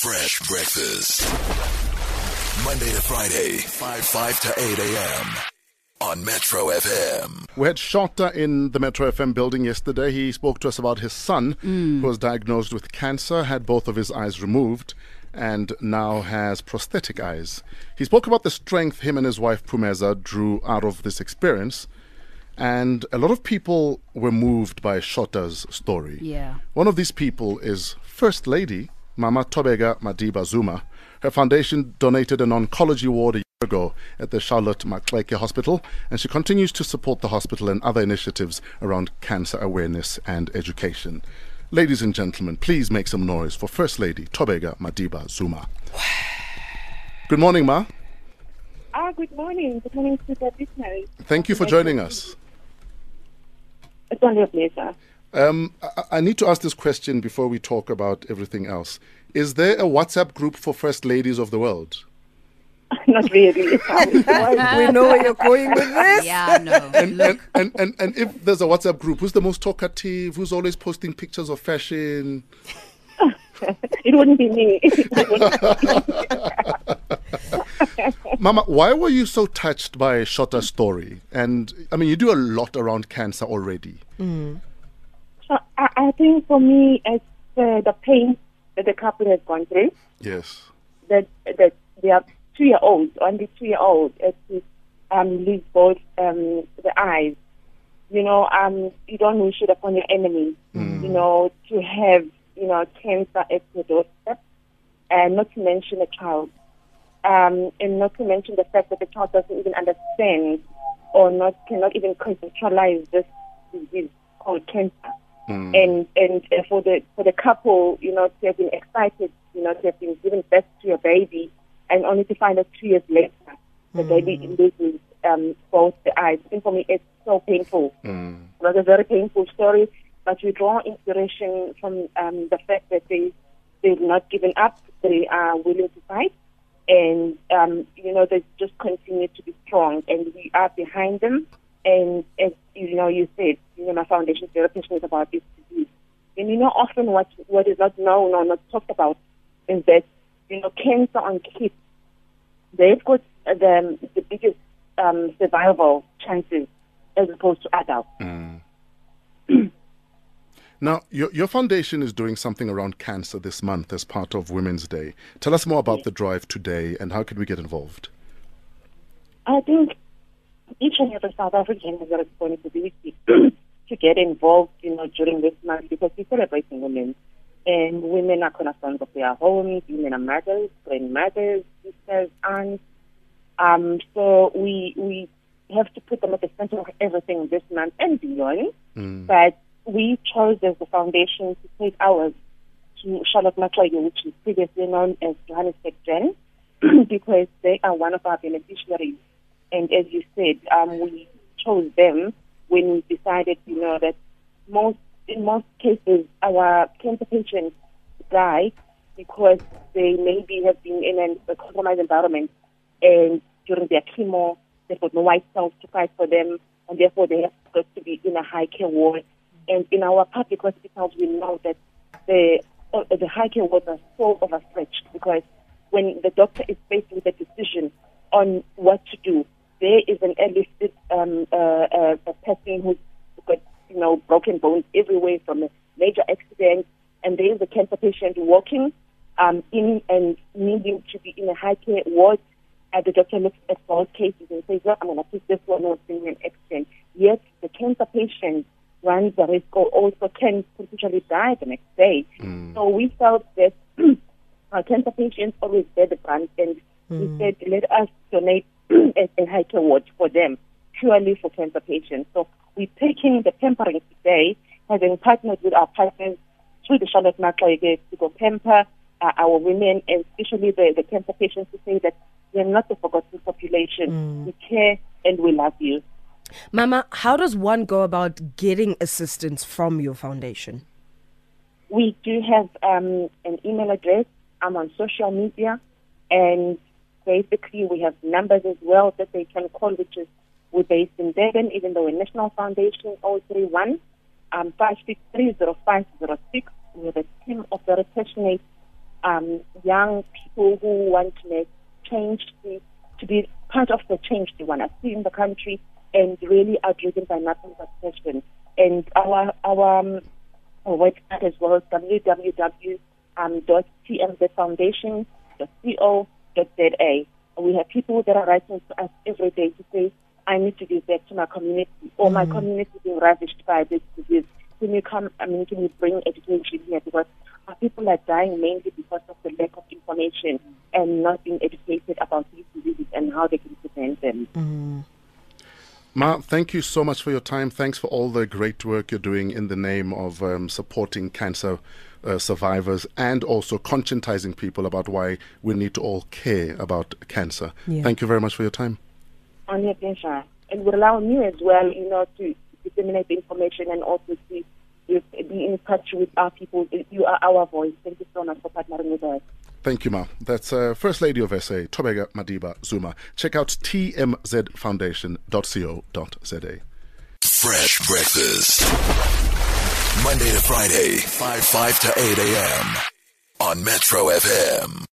Fresh breakfast. Monday to Friday, 5 5 to 8 a.m. on Metro FM. We had Shota in the Metro FM building yesterday. He spoke to us about his son, who was diagnosed with cancer, had both of his eyes removed, and now has prosthetic eyes. He spoke about the strength him and his wife Pumeza drew out of this experience. And a lot of people were moved by Shota's story. Yeah. One of these people is First Lady, Mama Tobeka Madiba Zuma. Her foundation donated an oncology ward a year ago at the Charlotte Maxeke Hospital, and she continues to support the hospital and other initiatives around cancer awareness and education. Ladies and gentlemen, please make some noise for First Lady Tobeka Madiba Zuma. Good morning, Ma. Ah, good morning. Good morning to the listeners. Thank you for joining us. It's only a pleasure. Um, I, I need to ask this question before we talk about everything else. Is there a WhatsApp group for First Ladies of the world? Not really. we know where you're going with this. Yeah, no. and, and, and, and, and if there's a WhatsApp group, who's the most talkative? Who's always posting pictures of fashion? it wouldn't be me. It wouldn't be Mama, why were you so touched by Shota's story? And I mean, you do a lot around cancer already. So I, I think for me, it's uh, the pain that the couple has gone through. Yes. That that they are two year old, only two year old, as to um, lose both um, the eyes. You know, um, you don't wish it upon your enemy. You know, to have you know cancer at your doorstep, and not to mention a child, um, and not to mention the fact that the child doesn't even understand or not cannot even conceptualize this disease called cancer and and uh, for the for the couple, you know, to have been excited, you know, to have been given birth to a baby, and only to find out two years later the baby in loses um, both the eyes. I think for me, it's so painful. It was a very painful story, but we draw inspiration from um, the fact that they they've not given up. They are willing to fight, and um, you know they just continue to be strong, and we are behind them. And as you know, you said, you know, my foundation is very passionate about this disease. And you know, often what what is not known or not talked about is that you know, cancer on kids, they've got the the biggest um, survival chances as opposed to adults. Now, your, your foundation is doing something around cancer this month as part of Women's Day. Tell us more about the drive today and how can we get involved? I think each and every South African has a responsibility to get involved, you know, during this month because we're celebrating women. And women are cornerstones of their homes, women are mothers, grandmothers, sisters, aunts. Um, so we we have to put them at the center of everything this month and beyond. But we chose as the foundation to take ours to Charlotte Maxeke, which is previously known as Johannesburg Gen, because they are one of our beneficiaries. And as you said, um, we chose them when we decided, you know, that most in most cases our cancer patients die because they maybe have been in an, a compromised environment and during their chemo they've got no white cells to fight for them and therefore they have got to be in a high care ward. And in our public hospitals we know that the uh, the high care wards are so overstretched because when the doctor is faced with a decision on what to do, there is an enlisted um, uh, uh, a person who's got you know broken bones everywhere from a major accident, and there is a cancer patient walking um, in and needing to be in a high care ward. And the doctor looks at both cases and says, "Well, I'm going to put this one who's in an accident." Yet the cancer patient runs the risk or also can potentially die the next day. So we felt that our cancer patients always bear the brunt, and we said, let us donate a, a high care ward for them, purely for cancer patients. So we're taking the pampering today, having partnered with our partners through the Charlotte Maxeke to go pamper uh, our women, and especially the, the cancer patients, to say that we're not the forgotten population. We care and we love you. Mama, how does one go about getting assistance from your foundation? We do have um, an email address. I'm on social media, and basically we have numbers as well that they can call, which is we're based in Durban, even though we're National Foundation 031 um, 5630506. We have a team of very passionate um, young people who want to make change to, to be part of the change they want to see in the country and really are driven by nothing but passion. And our our, um, our website as well is www.tmzfoundation.co.za. We have people that are writing to us every day to say, I need to give back to my community, or my mm. community is being ravished by this disease. Can you come, I mean, can you bring education here? Because our people are dying mainly because of the lack of information and not being educated about these diseases and how they can prevent them. Mm. Ma, thank you so much for your time. Thanks for all the great work you're doing in the name of um, supporting cancer uh, survivors and also conscientizing people about why we need to all care about cancer. Yeah. Thank you very much for your time. on your attention and would allow me as well, you know, to disseminate the information and also to to be in touch with our people. You are our voice. Thank you so much for partnering with us. Thank you, Ma. That's uh, First Lady of SA, Tobeka Madiba Zuma. Check out tmzfoundation.co.za. Fresh breakfast. Monday to Friday, 5 5 to 8 a.m. on Metro FM.